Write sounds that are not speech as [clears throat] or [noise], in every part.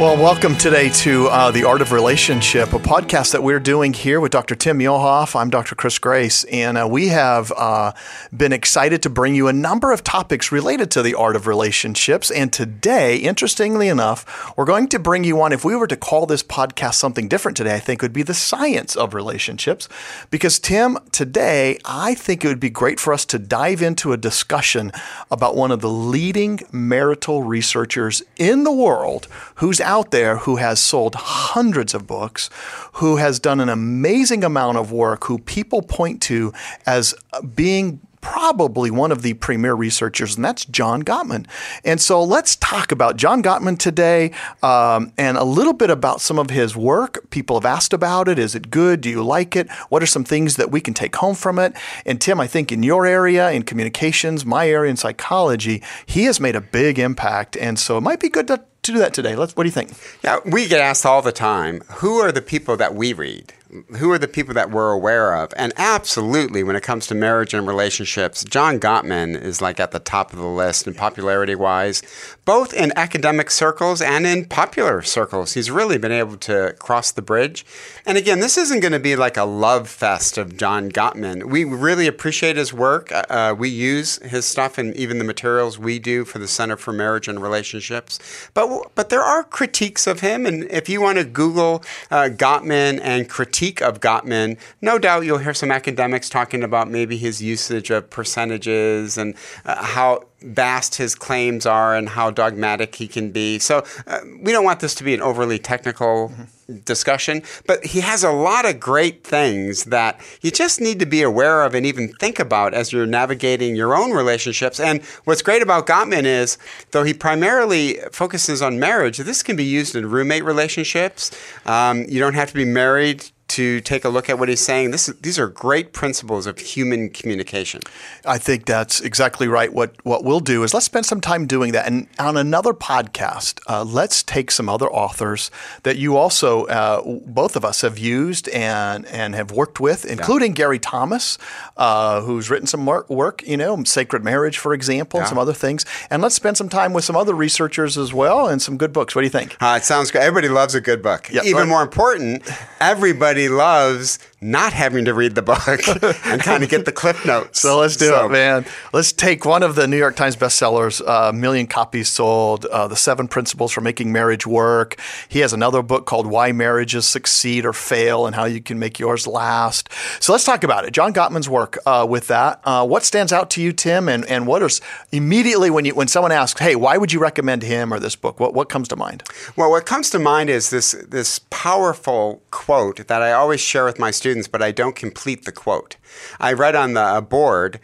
Well, welcome today to uh, The Art of Relationship, a podcast that we're doing here with Dr. Tim Muehlhoff. I'm Dr. Chris Grace, and uh, we have uh, been excited to bring you a number of topics related to the art of relationships. And today, interestingly enough, we're going to bring you on. If we were to call this podcast something different today, I think would be the science of relationships. Because, Tim, today, I think it would be great for us to dive into a discussion about one of the leading marital researchers in the world who's out there who has sold hundreds of books, who has done an amazing amount of work, who people point to as being probably one of the premier researchers, and that's John Gottman. And so let's talk about John Gottman today um, and a little bit about some of his work. People have asked about it. Is it good? Do you like it? What are some things that we can take home from it? And Tim, I think in your area, in communications, my area in psychology, he has made a big impact. And so it might be good to to do that today. Let's. What do you think? Yeah, we get asked all the time, who are the people that we read? Who are the people that we're aware of? And absolutely, when it comes to marriage and relationships, John Gottman is like at the top of the list in popularity wise, both in academic circles and in popular circles. He's really been able to cross the bridge. And again, this isn't going to be like a love fest of John Gottman. We really appreciate his work. Uh, uh we use his stuff and even the materials we do for the Center for Marriage and Relationships. But, but there are critiques of him. And if you want to Google uh, Gottman and critique, critique of Gottman, no doubt you'll hear some academics talking about maybe his usage of percentages and uh, how vast his claims are and how dogmatic he can be. So uh, we don't want this to be an overly technical mm-hmm. discussion, but he has a lot of great things that you just need to be aware of and even think about as you're navigating your own relationships. And what's great about Gottman is, though he primarily focuses on marriage, this can be used in roommate relationships. Um, you don't have to be married to take a look at what he's saying. This, these are great principles of human communication. I think that's exactly right. What what we'll do is let's spend some time doing that. And on another podcast, uh, let's take some other authors that you also uh, both of us have used and and have worked with, including yeah. Gary Thomas, uh, who's written some work, you know, Sacred Marriage, for example, yeah. and some other things. And let's spend some time with some other researchers as well and some good books. What do you think? Uh, it sounds good. Everybody loves a good book. Yep. Even more important, everybody loves not having to read the book [laughs] and kind of get the cliff notes. So let's do so. it, man. Let's take one of the New York Times bestsellers, a uh, million copies sold, uh, The Seven Principles for Making Marriage Work. He has another book called Why Marriages Succeed or Fail and How You Can Make Yours Last. So let's talk about it. John Gottman's work uh, with that. Uh, what stands out to you, Tim? And, and what is immediately when you when someone asks, hey, why would you recommend him or this book? What, what comes to mind? Well, what comes to mind is this, this powerful quote that I always share with my students students, but I don't complete the quote. I read on the uh, board,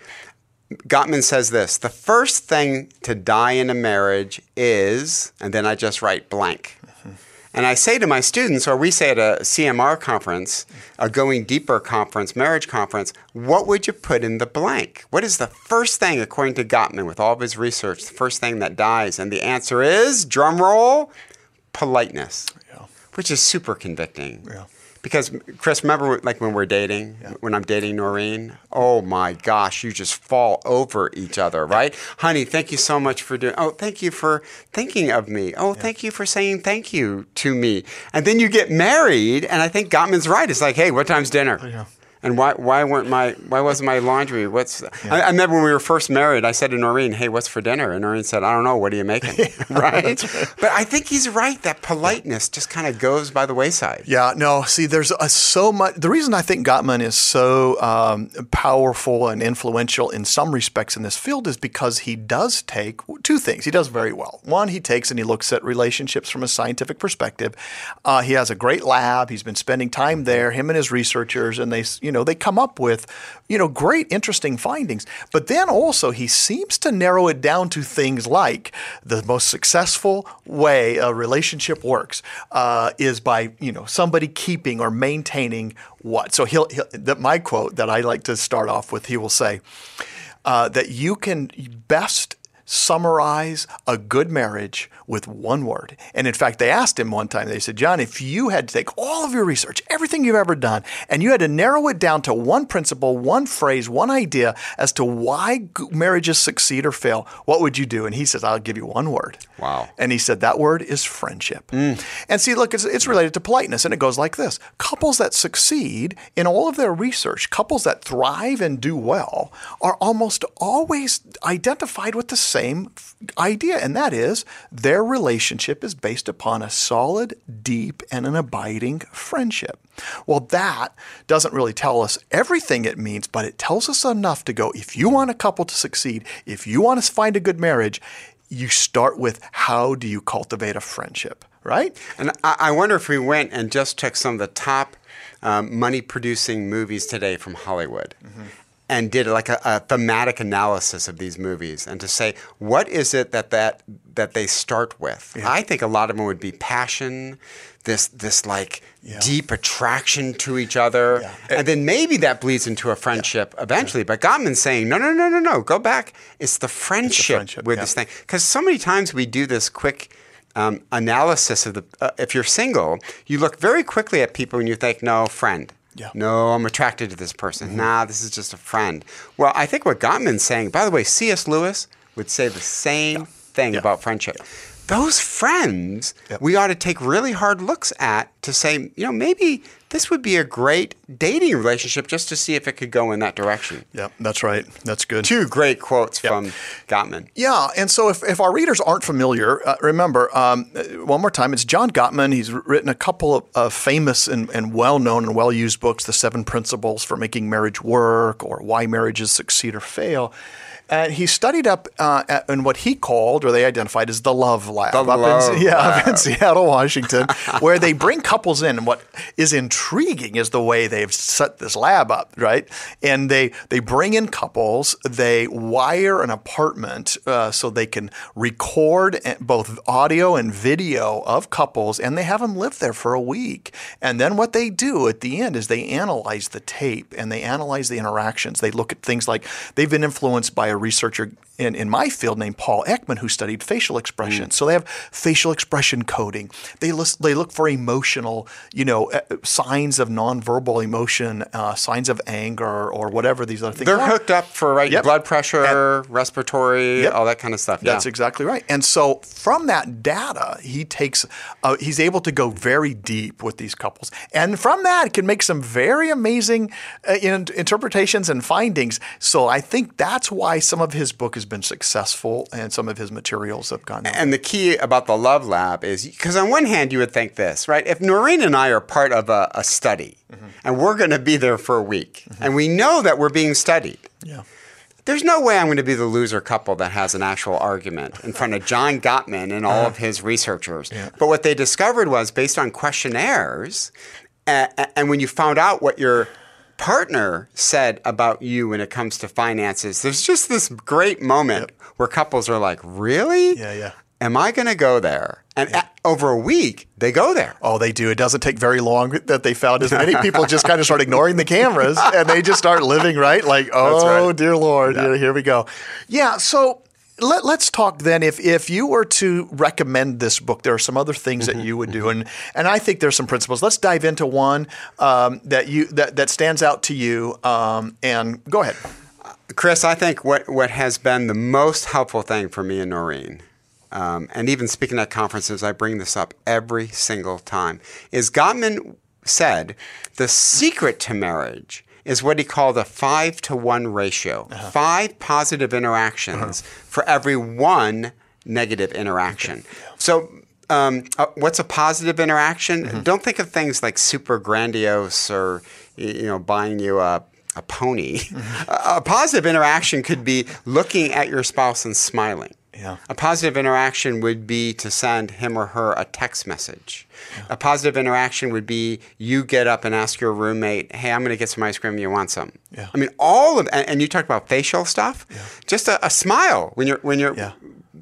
Gottman says this the first thing to die in a marriage is, and then I just write blank. And I say to my students, or we say at a CMR conference, a Going Deeper conference, marriage conference, what would you put in the blank? What is the first thing, according to Gottman, with all of his research, the first thing that dies? And the answer is, drum roll, politeness, yeah. which is super convicting. Yeah. Because Chris, remember like when we're dating, yeah. when I'm dating Noreen? Oh my gosh, you just fall over each other, right? Honey, thank you so much for doing. Oh, thank you for thinking of me. Oh, yeah. thank you for saying thank you to me. And then you get married, and I think Gottman's right. It's like, hey, what time's dinner? Yeah. And why why weren't my why wasn't my laundry? What's yeah. I, I, remember when we were first married, I said to Noreen, "Hey, what's for dinner?" And Noreen said, "I don't know. What are you making?" [laughs] right? right? But I think he's right. That politeness just kind of goes by the wayside. Yeah. No. See, there's a, so much. The reason I think Gottman is so um, powerful and influential in some respects in this field is because he does take two things. He does very well. One, he takes and he looks at relationships from a scientific perspective. Uh, he has a great lab. He's been spending time there. Him and his researchers, and they. You you know, they come up with, you know, great, interesting findings. But then also he seems to narrow it down to things like the most successful way a relationship works uh, is by, you know, somebody keeping or maintaining what. So he'll, he'll that my quote that I like to start off with, he will say uh, that you can best summarize a good marriage with one word. And in fact, they asked him one time, they said, John, if you had to take all of your research, everything you've ever done, and you had to narrow it down to one principle, one phrase, one idea as to why marriages succeed or fail, what would you do? And he says, I'll give you one word. Wow. And he said, that word is friendship. Mm. And see, look, it's, it's related to politeness, and it goes like this Couples that succeed in all of their research, couples that thrive and do well, are almost always identified with the same idea, and that is their relationship is based upon a solid, deep, and an abiding friendship. Well, that doesn't really tell us everything it means, but it tells us enough to go if you want a couple to succeed, if you want to find a good marriage, you start with how do you cultivate a friendship, right? And I wonder if we went and just took some of the top um, money producing movies today from Hollywood. Mm-hmm and did like a, a, thematic analysis of these movies and to say what is it that that that they start with. Yeah. I think a lot of them would be passion, this this like yeah. deep attraction to each other, yeah. and then maybe that bleeds into a friendship eventually. But Gottman's saying no, no, no, no, no, go back. It's the friendship, friendship with this thing because so many times we do this quick. Um, analysis of the uh, if you're single, you look very quickly at people and you think, no, friend. Yeah. No, I'm attracted to this person. Mm-hmm. Nah, this is just a friend. Well, I think what Gottman's saying, by the way, C.S. Lewis would say the same yeah. thing yeah. about friendship. Yeah. Those friends, yep. we ought to take really hard looks at to say, you know, maybe this would be a great dating relationship just to see if it could go in that direction. Yeah, that's right. That's good. Two great quotes yep. from Gottman. Yeah, and so if, if our readers aren't familiar, uh, remember, um, one more time, it's John Gottman. He's written a couple of, of famous and, and well known and well used books The Seven Principles for Making Marriage Work or Why Marriages Succeed or Fail. And he studied up uh, in what he called, or they identified as the Love Lab, the up, love in, yeah, lab. up in Seattle, Washington, [laughs] where they bring couples in. And what is intriguing is the way they've set this lab up, right? And they they bring in couples, they wire an apartment uh, so they can record both audio and video of couples, and they have them live there for a week. And then what they do at the end is they analyze the tape and they analyze the interactions. They look at things like they've been influenced by a researcher in, in my field named Paul Ekman who studied facial expression. Mm. So they have facial expression coding. They list, they look for emotional, you know, uh, signs of nonverbal emotion, uh, signs of anger or whatever these other things. They're are. hooked up for right yep. blood pressure, and, respiratory, yep. all that kind of stuff. That's yeah. exactly right. And so from that data, he takes uh, he's able to go very deep with these couples, and from that can make some very amazing uh, in, interpretations and findings. So I think that's why some of his book has been successful and some of his materials have gone. And the key about the Love Lab is because on one hand you would think this, right? If Noreen and I are part of a, a study mm-hmm. and we're going to be there for a week mm-hmm. and we know that we're being studied. Yeah. There's no way I'm going to be the loser couple that has an actual argument in front of John Gottman and all uh, of his researchers. Yeah. But what they discovered was based on questionnaires, and, and when you found out what your partner said about you when it comes to finances. There's just this great moment yep. where couples are like, "Really? Yeah, yeah. Am I going to go there?" And yeah. at, over a week, they go there. Oh, they do. It doesn't take very long that they found as many people just kind of start ignoring the cameras and they just start living right. Like, oh right. dear Lord, yeah. here we go. Yeah. So let, us talk then. If if you were to recommend this book, there are some other things mm-hmm, that you would do, mm-hmm. and and I think there's some principles. Let's dive into one um, that you that that stands out to you. Um, and go ahead, Chris. I think what what has been the most helpful thing for me and Noreen. Um, and even speaking at conferences, I bring this up every single time. Is Gottman said the secret to marriage is what he called a five to one ratio. Uh-huh. Five positive interactions uh-huh. for every one negative interaction. Okay. Yeah. So, um, uh, what's a positive interaction? Mm-hmm. Don't think of things like super grandiose or you know buying you a a pony. Mm-hmm. [laughs] A, a positive interaction could be looking at your spouse and smiling. Yeah. A positive interaction would be to send him or her a text message. Yeah. A positive interaction would be you get up and ask your roommate, "Hey, I'm going to get some ice cream. You want some?" Yeah. I mean, all of and, and you talked about facial stuff. Yeah. Just a, a smile when you're when you're yeah.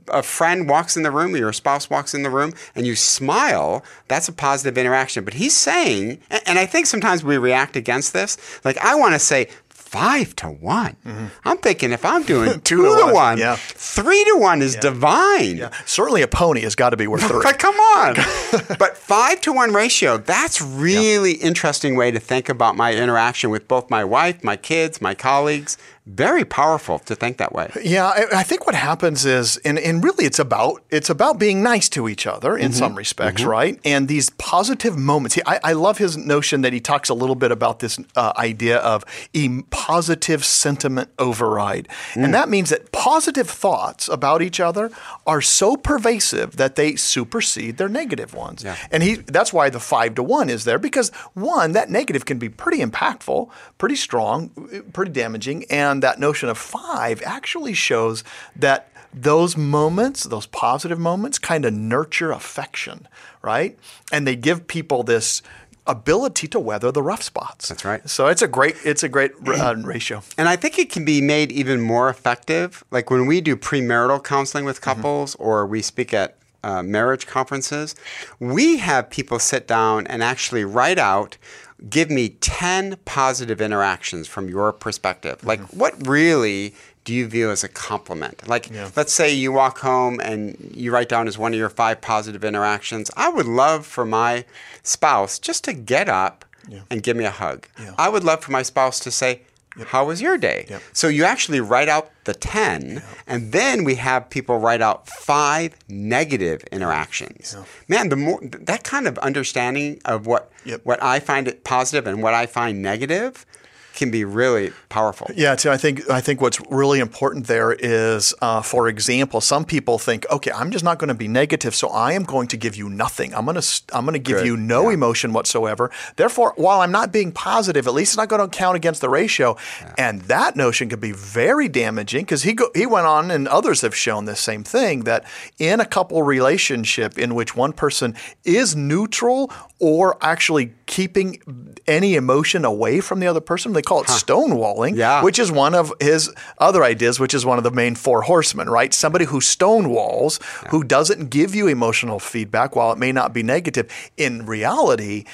a friend walks in the room or your spouse walks in the room and you smile. That's a positive interaction. But he's saying, and, and I think sometimes we react against this. Like I want to say, five to one. I'm thinking if I'm doing Mm-hmm. [laughs] Two two, to one, one, yeah. three to one is divine. Certainly a pony has got to be worth [laughs] three. But come on. [laughs] but five to one ratio, that's really interesting way to think about my interaction with both my wife, my kids, my colleagues. Very powerful to think that way. Yeah, I, I think what happens is, and, and really, it's about it's about being nice to each other in mm-hmm. some respects, mm-hmm. right? And these positive moments. He, I, I love his notion that he talks a little bit about this uh, idea of a positive sentiment override, and mm. that means that positive thoughts about each other are so pervasive that they supersede their negative ones. Yeah. And he that's why the five to one is there because one, that negative can be pretty impactful, pretty strong, pretty damaging. And that notion of five actually shows that those moments, those positive moments, kind of nurture affection, right? And they give people this ability to weather the rough spots. That's right. So it's a great it's a great uh, ratio. And I think it can be made even more effective. Like when we do premarital counseling with Mm-hmm. couples or we speak at uh, marriage conferences, we have people sit down and actually write out, give me 10 positive interactions from your perspective. Like, Mm-hmm. what really do you view as a compliment? Like, let's say you walk home and you write down as one of your five positive interactions. I would love for my spouse just to get up and give me a hug. Yeah. I would love for my spouse to say, How was your day? Yep. So you actually write out the 10, and then we have people write out five negative interactions. Man, the more that kind of understanding of what Yep. what I find it positive and what I find negative can be really powerful. Yeah, too. I think I think what's really important there is, uh, for example, some people think, okay, I'm just not going to be negative, so I am going to give you nothing. I'm going to I'm going to give Good. you no emotion whatsoever. Therefore, while I'm not being positive, at least it's not going to count against the ratio. And that notion can be very damaging because he go, he went on, and others have shown this same thing that in a couple relationship in which one person is neutral or actually keeping any emotion away from the other person, they call it stonewalling, Yeah. which is one of his other ideas, which is one of the main four horsemen, right? Somebody who stonewalls, who doesn't give you emotional feedback while it may not be negative, in reality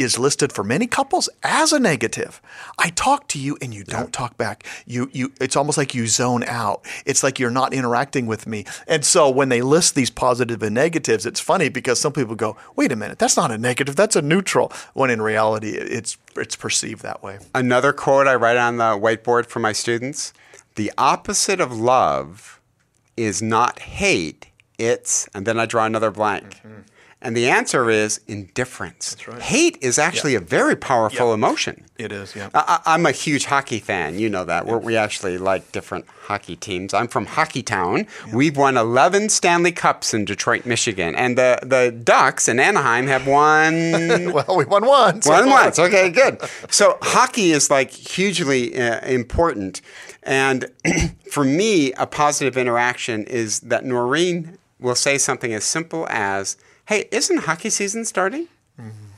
is listed for many couples as a negative. I talk to you and you don't talk back. You you it's almost like you zone out. It's like you're not interacting with me. And so when they list these positive and negatives, it's funny because some people go, "Wait a minute, that's not a negative, that's a neutral." When in reality, it's it's perceived that way. Another quote I write on the whiteboard for my students the opposite of love is not hate, it's, and then I draw another blank. Mm-hmm. And the answer is indifference. right. Hate is actually a very powerful Yeah. emotion. It is, yeah. I, I'm a huge hockey fan. You know that. We're, we actually like different hockey teams. I'm from Hockey Town. We've won 11 Stanley Cups in Detroit, Michigan. And the, the Ducks in Anaheim have won [laughs] well, we won one far. once. Okay, good. So hockey is like hugely uh, important. And [clears throat] for me, a positive interaction is that Noreen will say something as simple as, Hey, isn't hockey season starting?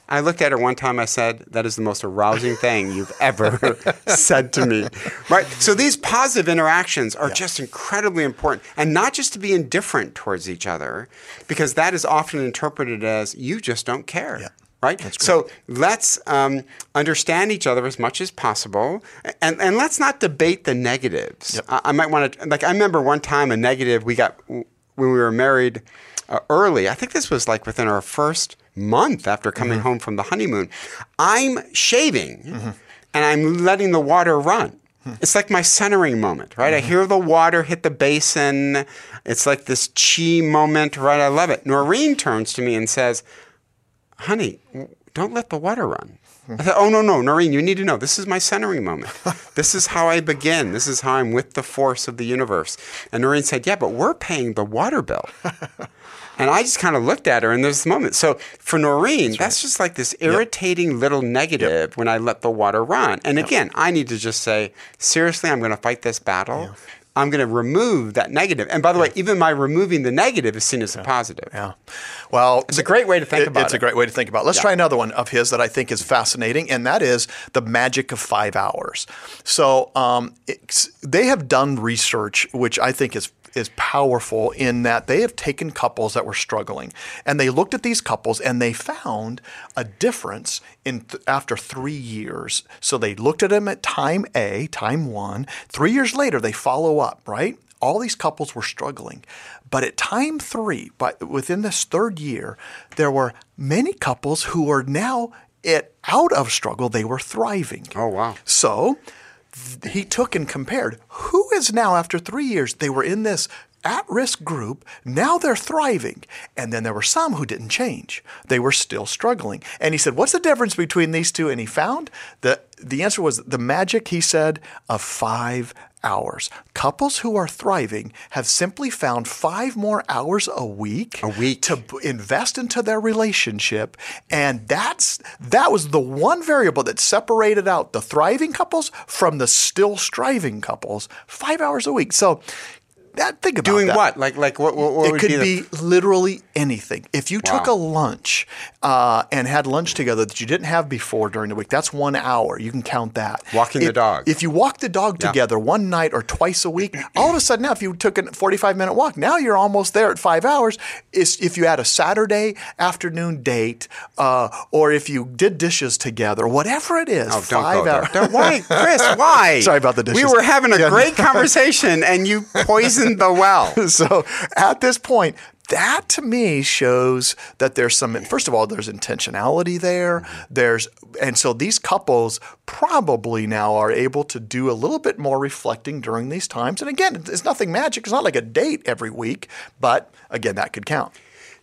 I looked at her one time. I said, "That is the most arousing thing you've ever [laughs] said to me." Right. So these positive interactions are just incredibly important, and not just to be indifferent towards each other, because that is often interpreted as you just don't care. Yeah. Right. So let's um, understand each other as much as possible, and and let's not debate the negatives. Yep. I, I might want to like. I remember one time a negative we got when we were married uh, early. I think this was like within our first month after coming Mm-hmm. home from the honeymoon. I'm shaving and I'm letting the water run. Hmm. It's like my centering moment, right? Mm-hmm. I hear the water hit the basin. It's like this chi moment, right? I love it. Noreen turns to me and says, Honey, don't let the water run. I said, Oh, no, no, Noreen, you need to know this is my centering moment. [laughs] this is how I begin. This is how I'm with the force of the universe. And Noreen said, Yeah, but we're paying the water bill. [laughs] And I just kind of looked at her in this moment. So for Noreen, that's, just like this irritating little negative when I let the water run. And again, I need to just say, seriously, I'm going to fight this battle. I'm going to remove that negative. And by the way, even my removing the negative is seen as a positive. Yeah. Well, It's a great way to think about It's it. a great way to think about. it. Let's try another one of his that I think is fascinating, and that is the magic of five hours. So um, they have done research, which I think is is powerful in that they have taken couples that were struggling and they looked at these couples and they found a difference in th- after three years. So they looked at them at time A, time one. Three years later, they follow up, right? All these couples were struggling. But at time three, but within this third year, there were many couples who are now it out of struggle. They were thriving. Oh, wow. So he took and compared who is now, after three years, they were in this at risk group. Now they're thriving. And then there were some who didn't change. They were still struggling. And he said, What's the difference between these two? And he found that the answer was the magic, he said, of five hours. Couples who are thriving have simply found five more hours a week, A week. to b- invest into their relationship, and that's that was the one variable that separated out the thriving couples from the still striving couples. Five hours a week. So. That think about Doing that. what? Like like what? What, what It would could be, be, literally anything. If you took a lunch uh, and had lunch together that you didn't have before during the week, that's one hour. You can count that. Walking the dog. If you walk the dog Yeah. together one night or twice a week, [clears throat] all of a sudden now, if you took a 45 minute walk, now you're almost there at five hours. Is if you had a Saturday afternoon date, uh, or if you did dishes together, whatever it is, Oh, don't go hours. why, Chris? Why? [laughs] Sorry about the dishes. We were having a Yeah. great conversation, and you poisoned [laughs] the well. [laughs] so at this point, that to me shows that there's some. First of all, there's intentionality there. Mm-hmm. There's and so these couples probably now are able to do a little bit more reflecting during these times. And again, it's nothing magic. It's not like a date every week, but again, that could count.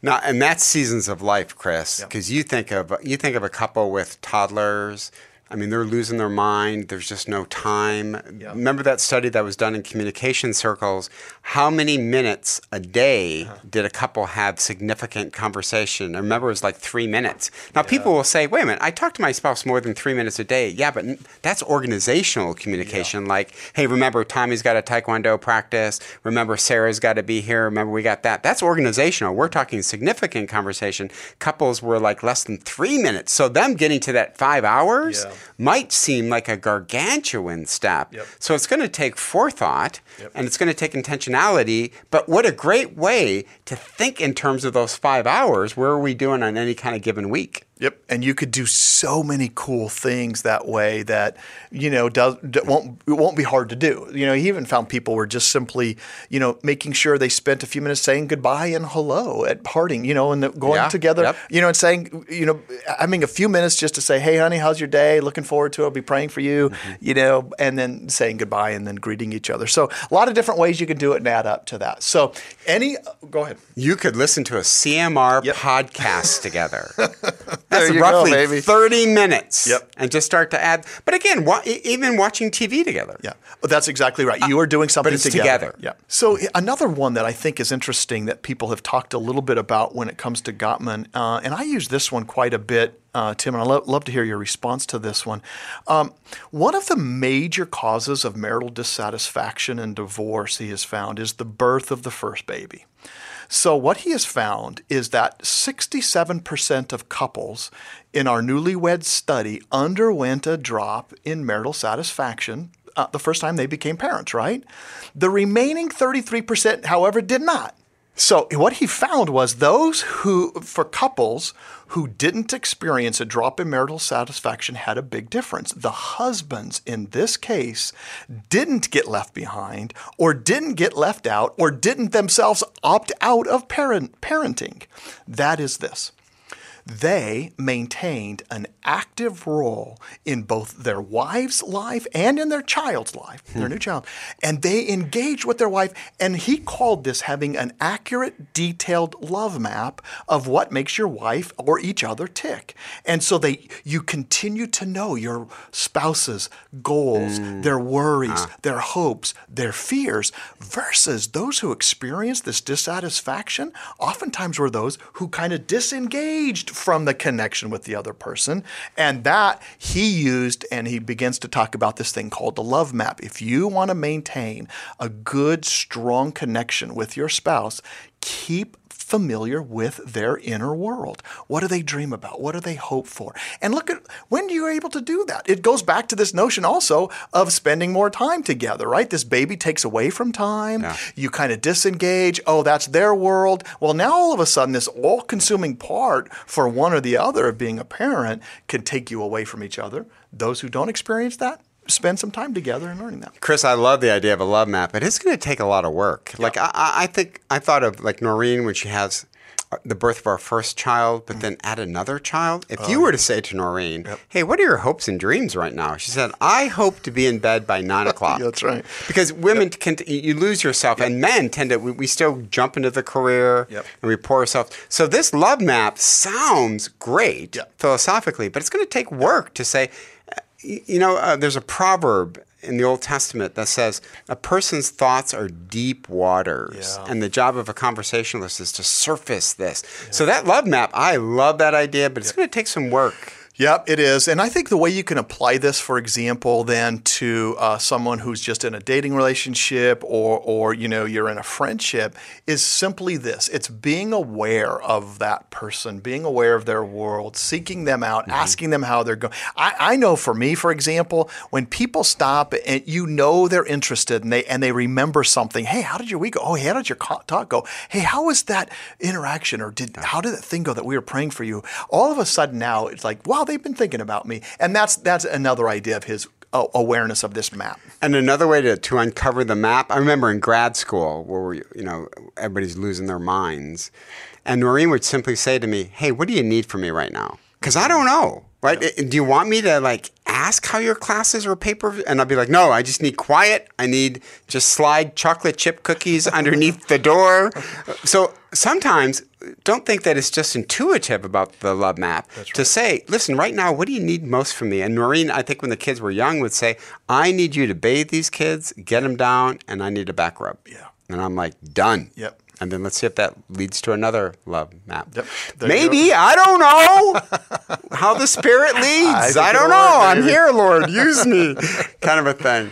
Now, and that's seasons of life, Chris, because you think of you think of a couple with toddlers. I mean, they're losing their mind. There's just no time. Remember that study that was done in communication circles? How many minutes a day Uh-huh. did a couple have significant conversation? I remember it was like three minutes. Now, people will say, wait a minute, I talk to my spouse more than three minutes a day. Yeah, but that's organizational communication. Like, hey, remember, Tommy's got a taekwondo practice. Remember, Sarah's got to be here. Remember, we got that. That's organizational. We're talking significant conversation. Couples were like less than three minutes. So, them getting to that five hours Yeah. Might seem like a gargantuan step. Yep. So it's going to take forethought and it's going to take intentionality. But what a great way to think in terms of those five hours. Where are we doing on any kind of given week? Yep, and you could do so many cool things that way that you know does won't it won't be hard to do. You know, he even found people were just simply you know making sure they spent a few minutes saying goodbye and hello at parting. You know, and the- going Yeah, together. yep. You know, and saying you know having a few minutes just to say, hey, honey, how's your day? Looking forward to it. I'll be praying for you. Mm-hmm. You know, and then saying goodbye and then greeting each other. So a lot of different ways you can do it and add up to that. So any go ahead. You could listen to a CMR Yep. podcast together. [laughs] That's go, roughly baby. 30 minutes. Yep. And just start to add. But again, wa- even watching TV together. Yeah, well, that's exactly right. You are doing something it's together. together. Yeah. So another one that I think is interesting that people have talked a little bit about when it comes to Gottman, uh, and I use this one quite a bit, uh, Tim, and I'd lo- love to hear your response to this one. Um, one of the major causes of marital dissatisfaction and divorce he has found is the birth of the first baby. So, what he has found is that 67% of couples in our newlywed study underwent a drop in marital satisfaction uh, the first time they became parents, right? The remaining 33%, however, did not. So, what he found was those who, for couples who didn't experience a drop in marital satisfaction, had a big difference. The husbands in this case didn't get left behind, or didn't get left out, or didn't themselves opt out of parent, parenting. That is this they maintained an active role in both their wife's life and in their child's life, their hmm. new child. And they engaged with their wife, and he called this having an accurate, detailed love map of what makes your wife or each other tick. And so they you continue to know your spouse's goals, hmm. their worries, ah. their hopes, their fears, versus those who experience this dissatisfaction oftentimes were those who kind of disengaged from the connection with the other person. And that he used, and he begins to talk about this thing called the love map. If you want to maintain a good, strong connection with your spouse, keep familiar with their inner world. What do they dream about? What do they hope for? And look at when are you are able to do that? It goes back to this notion also of spending more time together, right? This baby takes away from time. Yeah. You kind of disengage. Oh, that's their world. Well, now all of a sudden, this all consuming part for one or the other of being a parent can take you away from each other. Those who don't experience that, spend some time together and learning that. Chris, I love the idea of a love map, but it's going to take a lot of work. Like I, I think I thought of like Noreen when she has uh, the birth of our first child, but then add another child. If you were to say to Noreen, "Hey, what are your hopes and dreams right now?" She said, "I hope to be in bed by nine [laughs] o'clock." That's right. Because women can you lose yourself, and men tend to we, we still jump into the career Yep. and we pour ourselves. So this love map sounds great Yep. philosophically, but it's going to take work to say. You know, uh, there's a proverb in the Old Testament that says a person's thoughts are deep waters, Yeah. and the job of a conversationalist is to surface this. So that love map, I love that idea, but it's going to take some work. Yep, it is. And I think the way you can apply this, for example, then to uh, someone who's just in a dating relationship or, or, you know, you're in a friendship is simply this. It's being aware of that person, being aware of their world, seeking them out, asking them how they're going. I, I know for me, for example, when people stop and you know they're interested and they, and they remember something, hey, how did your week go? Oh, hey, how did your talk go? Hey, how was that interaction? Or did, how did that thing go that we were praying for you? All of a sudden now it's like, wow, they've been thinking about me. And that's, that's another idea of his uh, awareness of this map. And another way to, to uncover the map, I remember in grad school where we, you know everybody's losing their minds, and Noreen would simply say to me, "Hey, what do you need from me right now? Because I don't know. Right? Uh, Do you want me to like ask how your classes or paper?" And I'll be like, "No, I just need quiet. I need just slide chocolate chip cookies [laughs] underneath the door." So sometimes don't think that it's just intuitive about the love map to say, listen, right now, what do you need most from me? And Noreen, I think when the kids were young, would say, I need you to bathe these kids, get them down, and I need a back rub. Yeah. And I'm like, done. Yep. And then let's see if that leads to another love map. Yep. Maybe, I don't know [laughs] how the spirit leads. think I, don't know. work, I'm here, Lord. [laughs] Use me. kind of a thing.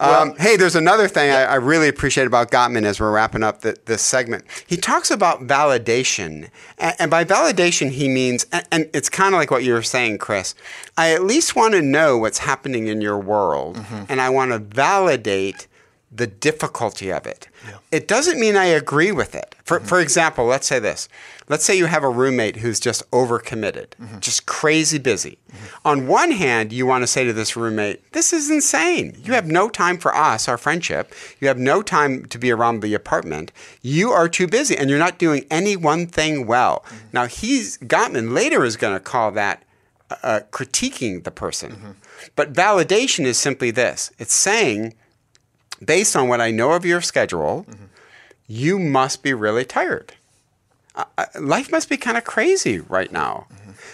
Um, hey, there's another thing I, I really appreciate about Gottman as we're wrapping up the, this segment. He talks about validation. And, and by validation, he means, and, and it's kind of like what you were saying, Chris. I at least want to know what's happening in your world, Mm-hmm. and I want to validate the difficulty of it. It doesn't mean I agree with it. For, mm-hmm. for example, let's say this. Let's say you have a roommate who's just overcommitted, mm-hmm. just crazy busy. Mm-hmm. On one hand, you want to say to this roommate, This is insane. You have no time for us, our friendship. You have no time to be around the apartment. You are too busy and you're not doing any one thing well. Now, he's Gottman later is going to call that uh, uh, critiquing the person. But validation is simply this it's saying, based on what I know of your schedule, you must be really tired. Uh, uh, life must be kind of crazy right now.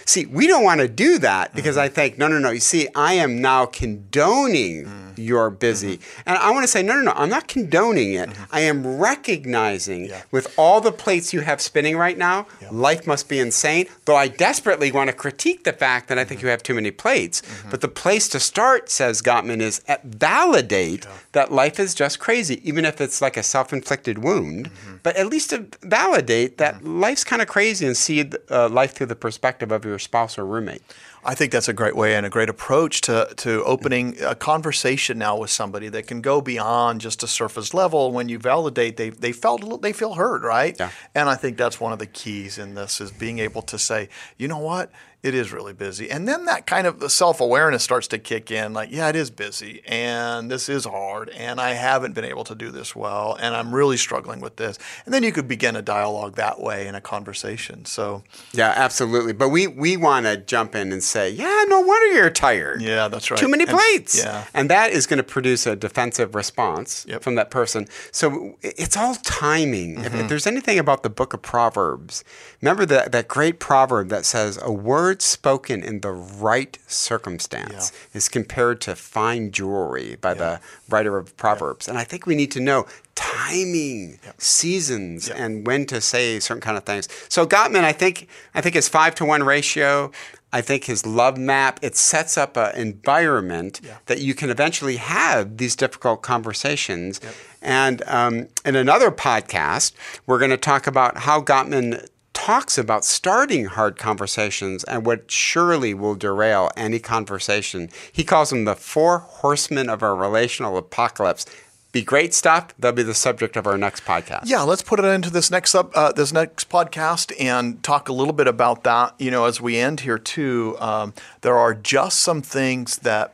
See, we don't want to do that because I think, no, no, no. You see, I am now condoning you're busy. Mm-hmm. And I want to say, no, no, no. I'm not condoning it. Mm-hmm. I am recognizing Yeah. with all the plates you have spinning right now, life must be insane. Though I desperately want to critique the fact that I think mm-hmm. you have too many plates. But the place to start, says Gottman, is at validate that life is just crazy, even if it's like a self inflicted wound. But at least to validate that life's kind of crazy and see uh, life through the perspective of your spouse or roommate. I think that's a great way and a great approach to, to opening a conversation now with somebody that can go beyond just a surface level. When you validate, they they felt a little- they feel heard, right? Yeah. And I think that's one of the keys in this is being able to say, you know what, it is really busy, and then that kind of self awareness starts to kick in. Like, yeah, it is busy, and this is hard, and I haven't been able to do this well, and I'm really struggling with this. And then you could begin a dialogue that way in a conversation. So, Yeah, absolutely. But we, we want to jump in and say, yeah, no wonder you're tired. yeah, that's right. Too many And- plates. yeah. And that is going to produce a defensive response Yep. from that person. So it's all timing. If, Mm-hmm. if there's anything about the book of Proverbs, remember that, that great proverb that says, a word spoken in the right circumstance is compared to fine jewelry by the writer of Proverbs. And I think we need to know timing, seasons, Yep. and when to say certain kind of things. So Gottman, I think, I think his five to one ratio. I think his love map it sets up an environment Yeah. that you can eventually have these difficult conversations, And um, in another podcast, we're going to talk about how Gottman talks about starting hard conversations and what surely will derail any conversation. He calls them the four horsemen of our relational apocalypse. Be great stuff. That'll be the subject of our next podcast. Yeah, let's put it into this next uh, this next podcast and talk a little bit about that. You know, as we end here too, um, there are just some things that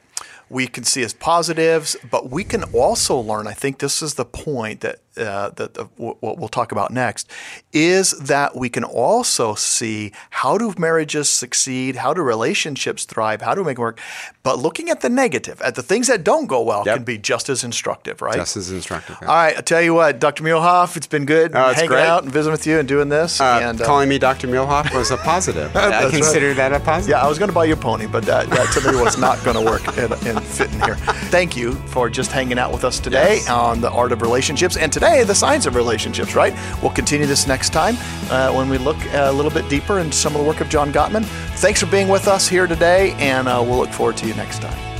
we can see as positives, but we can also learn. I think this is the point that uh, that uh, what we'll talk about next is that we can also see how do marriages succeed, how do relationships thrive, how do we make it work. But looking at the negative, at the things that don't go well, Yep. can be just as instructive, right? Just as instructive. All right, I tell you what, Dr. Muehlhoff, it's been good Oh, it's hanging great. out and visiting with you and doing this. Uh, and uh, calling me Dr. Muehlhoff was a positive. [laughs] I That's right. consider that a positive. yeah, I was going to buy you a pony, but that, that to me was not going to work and, and fit in here. Thank you for just hanging out with us today Yes. on the art of relationships, and today the science of relationships. Right? We'll continue this next time uh, when we look a little bit deeper into some of the work of John Gottman. Thanks for being with us here today, and uh, we'll look forward to you next time.